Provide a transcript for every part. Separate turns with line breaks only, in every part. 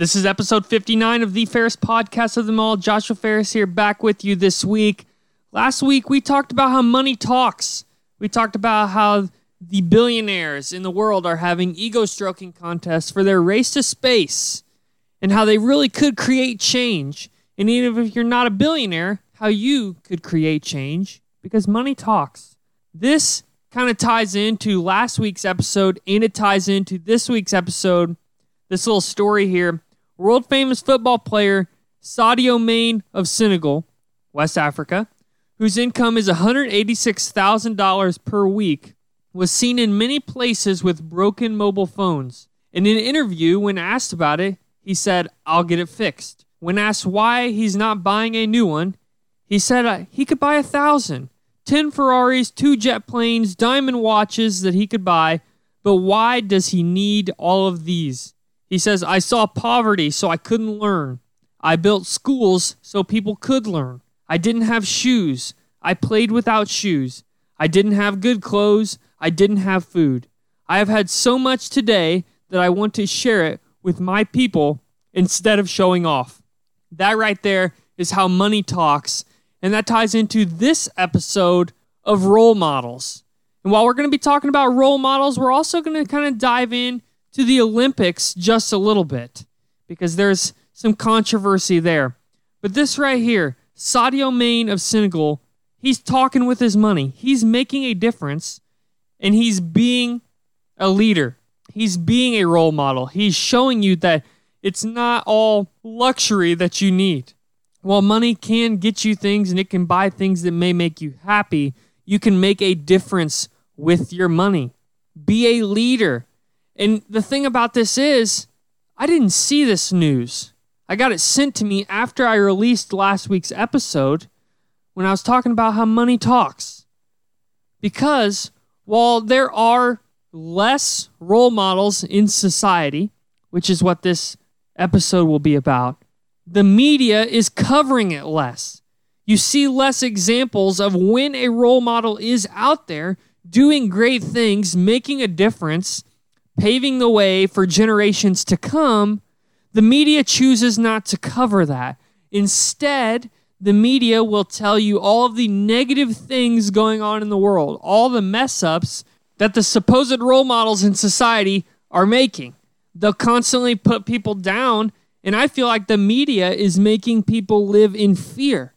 This is episode 59 of the Ferris podcast of them all. Joshua Ferris here, back with you this week. Last week, we talked about how money talks. We talked about how the billionaires in the world are having ego stroking contests for their race to space and how they really could create change. And even if you're not a billionaire, how you could create change because money talks. This kind of ties into last week's episode and it ties into this week's episode. This little story here world famous football player Sadio Mane of Senegal, West Africa, whose income is $186,000 per week, was seen in many places with broken mobile phones. In an interview, when asked about it, he said, I'll get it fixed. When asked why he's not buying a new one, he said uh, he could buy a thousand. 10 Ferraris, two jet planes, diamond watches that he could buy, but why does he need all of these? He says, I saw poverty, so I couldn't learn. I built schools so people could learn. I didn't have shoes. I played without shoes. I didn't have good clothes. I didn't have food. I have had so much today that I want to share it with my people instead of showing off. That right there is how money talks. And that ties into this episode of role models. And while we're going to be talking about role models, we're also going to kind of dive in to the Olympics just a little bit because there's some controversy there. But this right here, Sadio Mane of Senegal, he's talking with his money. He's making a difference and he's being a leader. He's being a role model. He's showing you that it's not all luxury that you need. While money can get you things and it can buy things that may make you happy, you can make a difference with your money. Be a leader. And the thing about this is, I didn't see this news. I got it sent to me after I released last week's episode when I was talking about how money talks. Because while there are less role models in society, which is what this episode will be about, the media is covering it less. You see less examples of when a role model is out there doing great things, making a difference, paving the way for generations to come, the media chooses not to cover that. Instead, the media will tell you all of the negative things going on in the world, all the mess ups that the supposed role models in society are making. They'll constantly put people down, and I feel like the media is making people live in fear,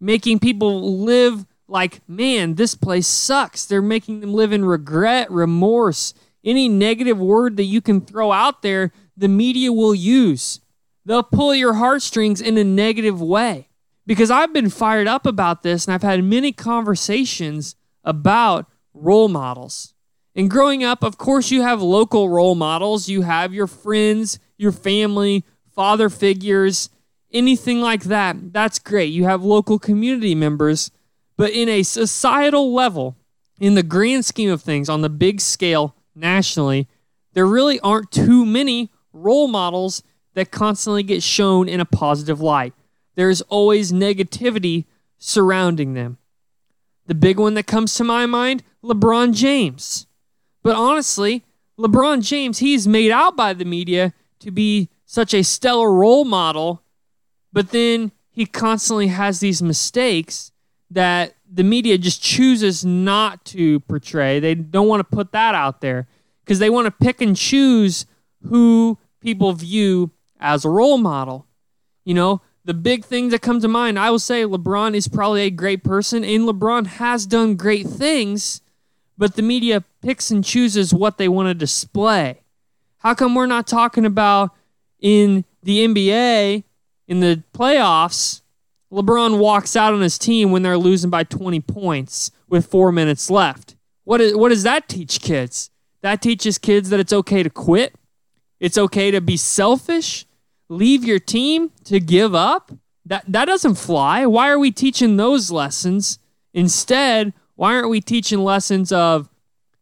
making people live like, man, this place sucks. They're making them live in regret, remorse, any negative word that you can throw out there, the media will use. They'll pull your heartstrings in a negative way. Because I've been fired up about this and I've had many conversations about role models. And growing up, of course, you have local role models. You have your friends, your family, father figures, anything like that. That's great. You have local community members. But in a societal level, in the grand scheme of things, on the big scale, nationally, there really aren't too many role models that constantly get shown in a positive light. There's always negativity surrounding them. The big one that comes to my mind LeBron James. But honestly, LeBron James, he's made out by the media to be such a stellar role model, but then he constantly has these mistakes that the media just chooses not to portray. They don't want to put that out there because they want to pick and choose who people view as a role model. You know, the big thing that come to mind, I will say LeBron is probably a great person and LeBron has done great things, but the media picks and chooses what they want to display. How come we're not talking about in the NBA in the playoffs LeBron walks out on his team when they're losing by 20 points with four minutes left. What, is, what does that teach kids? That teaches kids that it's okay to quit. It's okay to be selfish, leave your team, to give up. That, that doesn't fly. Why are we teaching those lessons? Instead, why aren't we teaching lessons of,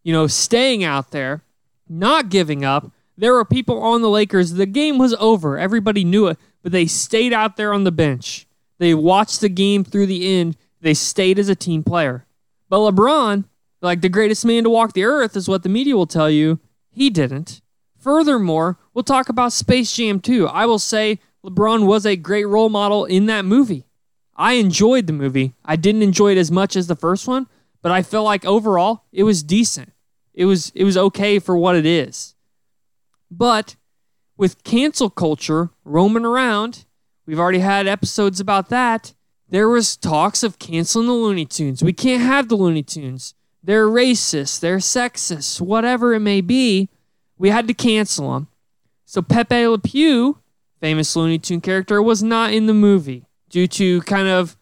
you know, staying out there, not giving up? There were people on the Lakers. The game was over. Everybody knew it, but they stayed out there on the bench they watched the game through the end. They stayed as a team player. But LeBron, like the greatest man to walk the earth, is what the media will tell you, he didn't. Furthermore, we'll talk about Space Jam 2. I will say LeBron was a great role model in that movie. I enjoyed the movie. I didn't enjoy it as much as the first one, but I felt like overall it was decent. It was it was okay for what it is. But with cancel culture roaming around, we've already had episodes about that. There was talks of canceling the Looney Tunes. We can't have the Looney Tunes. They're racist, they're sexist, whatever it may be. We had to cancel them. So Pepe Le Pew, famous Looney Tune character, was not in the movie due to kind of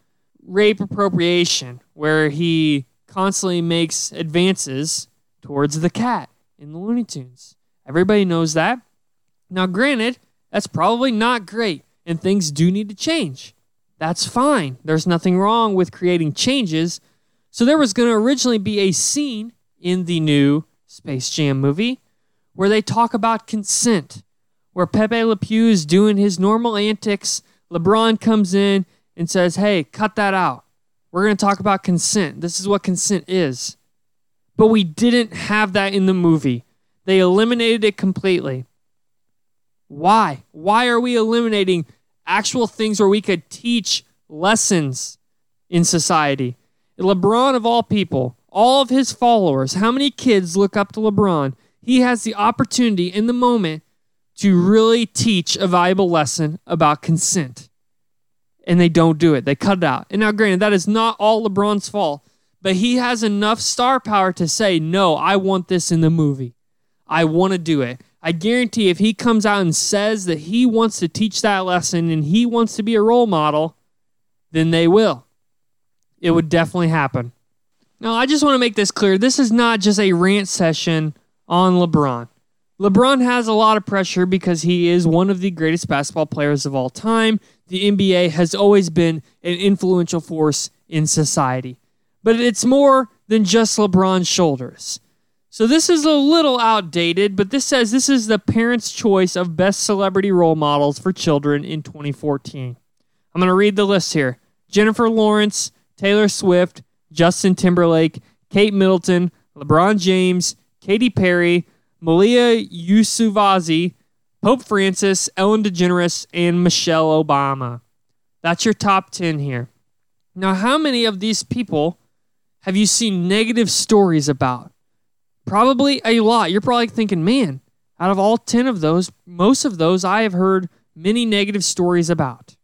rape appropriation, where he constantly makes advances towards the cat in the Looney Tunes. Everybody knows that. Now, granted, that's probably not great, and things do need to change. That's fine. There's nothing wrong with creating changes. So, there was going to originally be a scene in the new Space Jam movie where they talk about consent, where Pepe Le Pew is doing his normal antics LeBron comes in and says, hey, cut that out. We're going to talk about consent. This is what consent is. But we didn't have that in the movie. They eliminated it completely. Why? Why are we eliminating actual things where we could teach lessons in society? LeBron, of all people, all of his followers, how many kids look up to LeBron? He has the opportunity in the moment to really teach a valuable lesson about consent. And they don't do it. They cut it out. And now, granted, that is not all LeBron's fault, but he has enough star power to say, no, I want this in the movie. I want to do it. I guarantee if he comes out and says that he wants to teach that lesson and he wants to be a role model, then they will. It would definitely happen. Now, I just want to make this clear. This is not just a rant session on LeBron. LeBron has a lot of pressure because he is one of the greatest basketball players of all time. The NBA has always been an influential force in society. But it's more than just LeBron's shoulders. So this is a little outdated, but this says this is the parents' choice of best celebrity role models for children in 2014. I'm going to read the list here Jennifer Lawrence, Taylor Swift, Justin Timberlake, Kate Middleton, LeBron James, Katy Perry, Malia Yousafzai, Pope Francis, Ellen DeGeneres, and Michelle Obama. That's your top 10 here. Now, how many of these people have you seen negative stories about? Probably a lot. You're probably thinking, man, out of all 10 of those, most of those I have heard many negative stories about.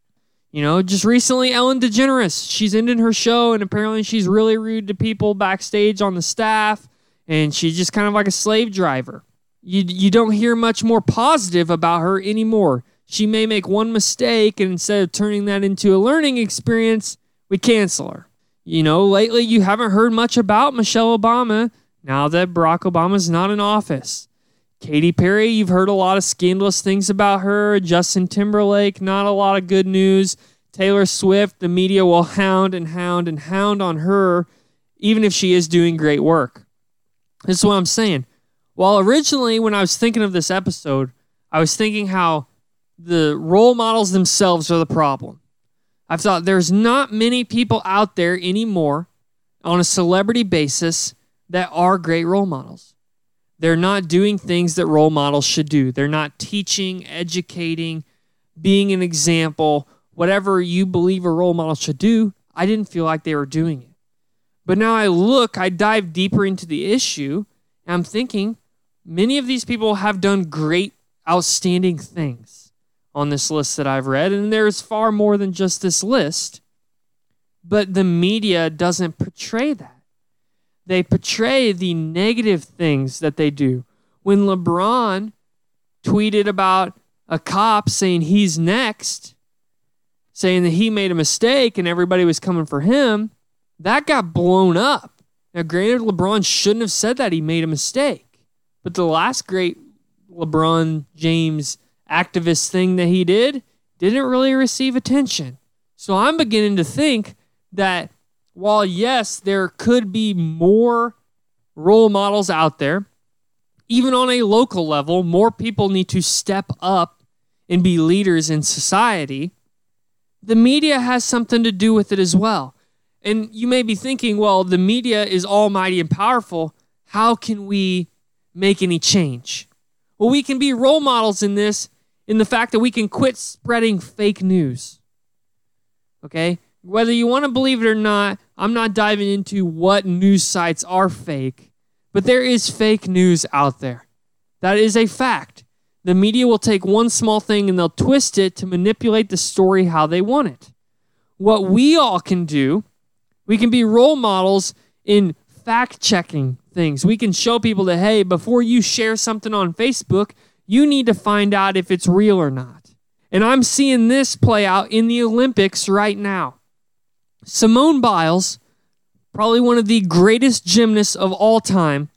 You know, just recently, Ellen DeGeneres, she's ending her show and apparently she's really rude to people backstage on the staff and she's just kind of like a slave driver. You, you don't hear much more positive about her anymore. She may make one mistake, and instead of turning that into a learning experience, we cancel her. You know, lately you haven't heard much about Michelle Obama now that Barack Obama's not in office. Katy Perry, you've heard a lot of scandalous things about her. Justin Timberlake, not a lot of good news. Taylor Swift, the media will hound and hound and hound on her, even if she is doing great work. This is what I'm saying. While originally, when I was thinking of this episode, I was thinking how the role models themselves are the problem. I've thought there's not many people out there anymore on a celebrity basis that are great role models. They're not doing things that role models should do. They're not teaching, educating, being an example, whatever you believe a role model should do. I didn't feel like they were doing it. But now I look, I dive deeper into the issue, and I'm thinking many of these people have done great, outstanding things on this list that I've read, and there's far more than just this list. But the media doesn't portray that. They portray the negative things that they do. When LeBron tweeted about a cop saying he's next, saying that he made a mistake and everybody was coming for him, that got blown up. Now, granted, LeBron shouldn't have said that. He made a mistake. But the last great LeBron James activist thing that he did didn't really receive attention. So I'm beginning to think that while, yes, there could be more role models out there, even on a local level, more people need to step up and be leaders in society. The media has something to do with it as well. And you may be thinking, well, the media is almighty and powerful. How can we make any change? Well, we can be role models in this, in the fact that we can quit spreading fake news. Okay? Whether you want to believe it or not, I'm not diving into what news sites are fake, but there is fake news out there. That is a fact. The media will take one small thing and they'll twist it to manipulate the story how they want it. What we all can do, we can be role models in fact checking things. We can show people that, hey, before you share something on Facebook, you need to find out if it's real or not. And I'm seeing this play out in the Olympics right now. Simone Biles, probably one of the greatest gymnasts of all time,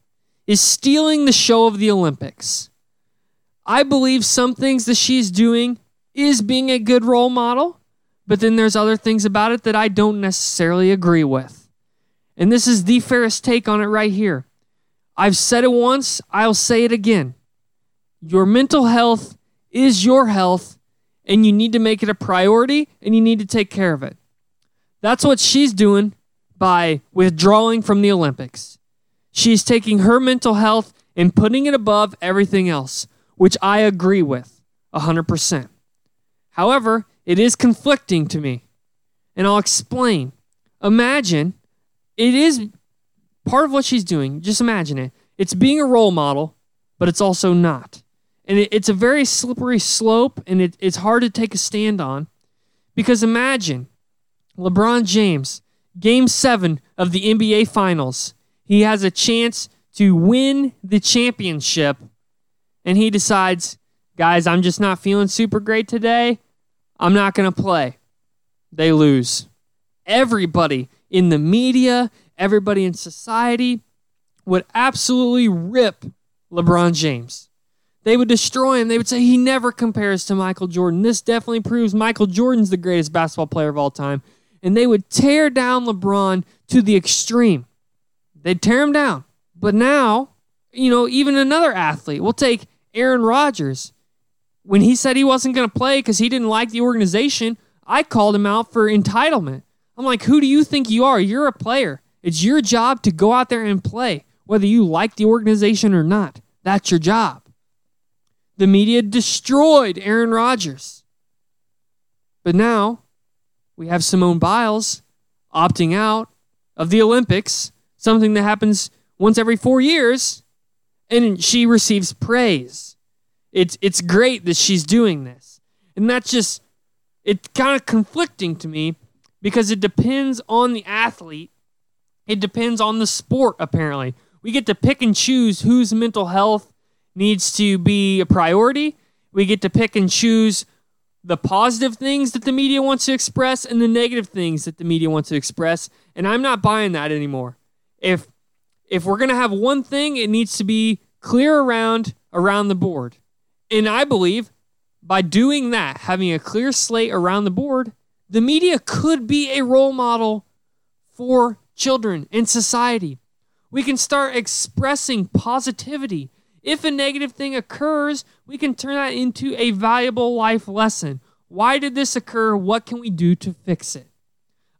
is stealing the show of the Olympics. I believe some things that she's doing is being a good role model, but then there's other things about it that I don't necessarily agree with. And this is the fairest take on it right here. I've said it once, I'll say it again. Your mental health is your health, and you need to make it a priority and you need to take care of it. That's what she's doing by withdrawing from the Olympics. She's taking her mental health and putting it above everything else which I agree with 100%. However, it is conflicting to me, and I'll explain. Imagine it is part of what she's doing. Just imagine it. It's being a role model, but it's also not. And it, it's a very slippery slope, and it, it's hard to take a stand on. Because imagine LeBron James, game seven of the NBA Finals. He has a chance to win the championship and he decides, guys, I'm just not feeling super great today. I'm not going to play. They lose. Everybody in the media, everybody in society would absolutely rip LeBron James. They would destroy him. They would say he never compares to Michael Jordan. This definitely proves Michael Jordan's the greatest basketball player of all time. And they would tear down LeBron to the extreme. They'd tear him down. But now, you know, even another athlete, we'll take Aaron Rodgers. When he said he wasn't going to play because he didn't like the organization, I called him out for entitlement. I'm like, who do you think you are? You're a player. It's your job to go out there and play, whether you like the organization or not. That's your job. The media destroyed Aaron Rodgers. But now we have Simone Biles opting out of the Olympics, something that happens once every four years and she receives praise. It's it's great that she's doing this. And that's just it's kind of conflicting to me because it depends on the athlete. It depends on the sport apparently. We get to pick and choose whose mental health needs to be a priority. We get to pick and choose the positive things that the media wants to express and the negative things that the media wants to express. And I'm not buying that anymore. If if we're to have one thing, it needs to be clear around around the board. And I believe by doing that, having a clear slate around the board, the media could be a role model for children in society. We can start expressing positivity. If a negative thing occurs, we can turn that into a valuable life lesson. Why did this occur? What can we do to fix it?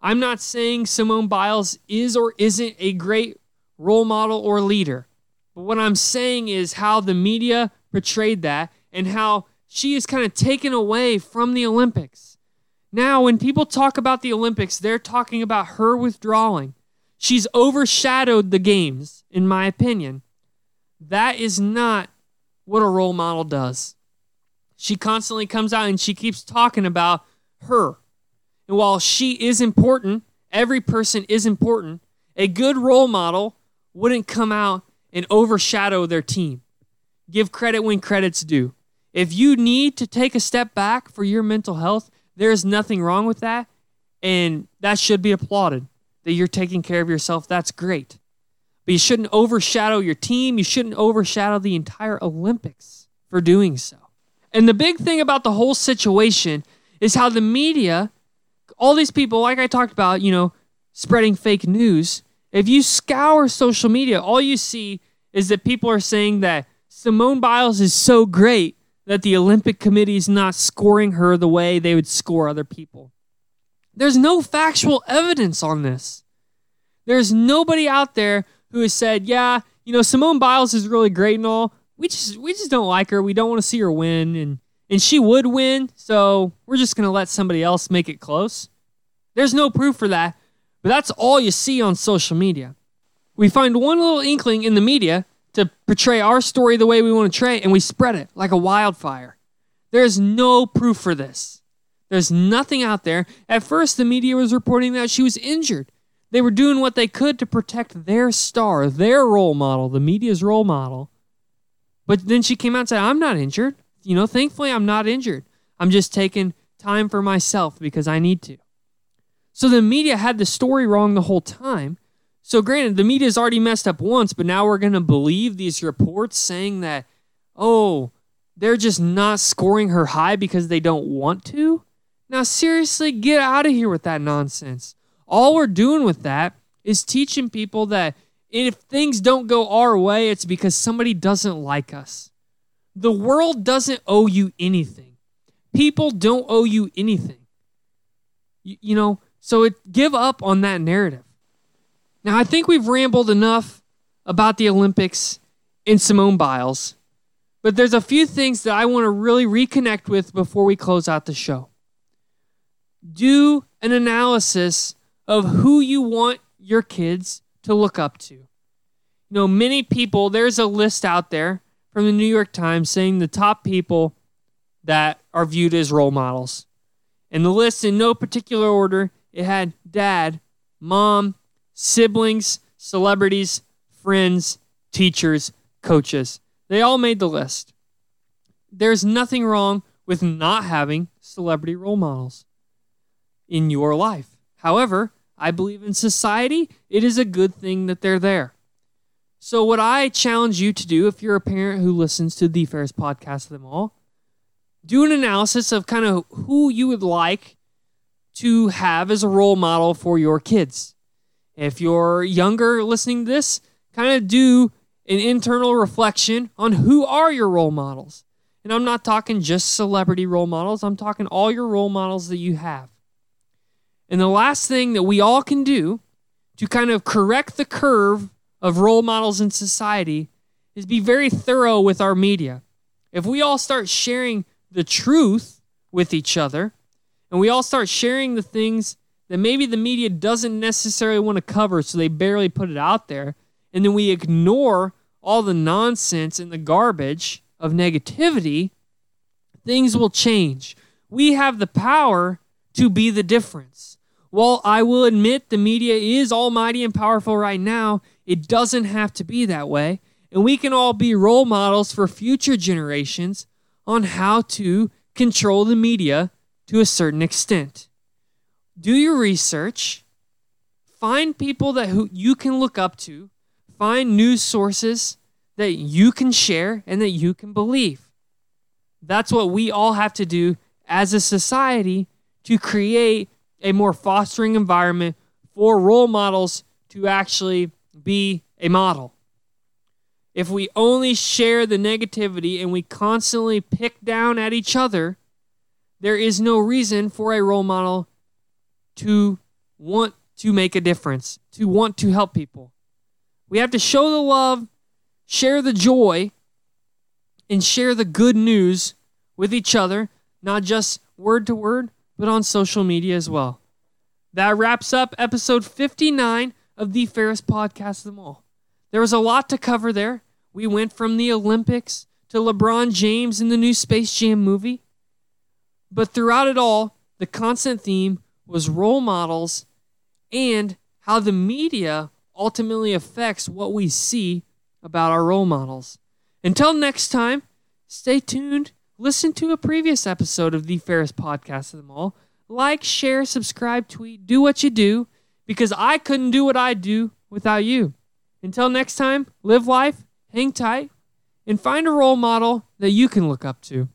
I'm not saying Simone Biles is or isn't a great role model or leader. But what I'm saying is how the media portrayed that and how she is kind of taken away from the Olympics. Now, when people talk about the Olympics, they're talking about her withdrawing. She's overshadowed the games, in my opinion. That is not what a role model does. She constantly comes out and she keeps talking about her. And while she is important, every person is important, a good role model wouldn't come out and overshadow their team. Give credit when credit's due. If you need to take a step back for your mental health, there is nothing wrong with that. And that should be applauded that you're taking care of yourself. That's great. But you shouldn't overshadow your team. You shouldn't overshadow the entire Olympics for doing so. And the big thing about the whole situation is how the media, all these people, like I talked about, you know, spreading fake news, if you scour social media, all you see is that people are saying that Simone Biles is so great that the Olympic Committee is not scoring her the way they would score other people. There's no factual evidence on this. There's nobody out there who has said, yeah, you know, Simone Biles is really great and all, we just we just don't like her. We don't want to see her win, and and she would win. So we're just gonna let somebody else make it close. There's no proof for that, but that's all you see on social media. We find one little inkling in the media to portray our story the way we want to portray, and we spread it like a wildfire. There's no proof for this. There's nothing out there. At first, the media was reporting that she was injured. They were doing what they could to protect their star, their role model, the media's role model. But then she came out and said, I'm not injured. You know, thankfully, I'm not injured. I'm just taking time for myself because I need to. So the media had the story wrong the whole time. So, granted, the media's already messed up once, but now we're going to believe these reports saying that, oh, they're just not scoring her high because they don't want to? Now, seriously, get out of here with that nonsense. All we're doing with that is teaching people that if things don't go our way, it's because somebody doesn't like us. The world doesn't owe you anything. People don't owe you anything. You, you know, so it, give up on that narrative. Now, I think we've rambled enough about the Olympics and Simone Biles, but there's a few things that I want to really reconnect with before we close out the show. Do an analysis of who you want your kids to look up to. You know, many people, there's a list out there from the New York Times saying the top people that are viewed as role models. And the list, in no particular order, it had dad, mom, siblings, celebrities, friends, teachers, coaches. They all made the list. There's nothing wrong with not having celebrity role models in your life. However, I believe in society, it is a good thing that they're there. So, what I challenge you to do, if you're a parent who listens to the Ferris podcast of them all, do an analysis of kind of who you would like to have as a role model for your kids. If you're younger listening to this, kind of do an internal reflection on who are your role models. And I'm not talking just celebrity role models, I'm talking all your role models that you have. And the last thing that we all can do to kind of correct the curve of role models in society is be very thorough with our media. If we all start sharing the truth with each other and we all start sharing the things that maybe the media doesn't necessarily want to cover, so they barely put it out there, and then we ignore all the nonsense and the garbage of negativity, things will change. We have the power to be the difference. While I will admit the media is almighty and powerful right now, it doesn't have to be that way. And we can all be role models for future generations on how to control the media to a certain extent. Do your research, find people that who you can look up to, find news sources that you can share and that you can believe. That's what we all have to do as a society to create a more fostering environment for role models to actually be a model. If we only share the negativity and we constantly pick down at each other, there is no reason for a role model to want to make a difference, to want to help people. We have to show the love, share the joy, and share the good news with each other, not just word to word, but on social media as well. That wraps up episode 59 of the Ferris podcast of them all. There was a lot to cover there. We went from the Olympics to LeBron James in the new Space Jam movie. But throughout it all, the constant theme was role models and how the media ultimately affects what we see about our role models. Until next time, stay tuned listen to a previous episode of the Ferris podcast of them all. Like, share, subscribe, tweet, do what you do because I couldn't do what I do without you. Until next time, live life, hang tight, and find a role model that you can look up to.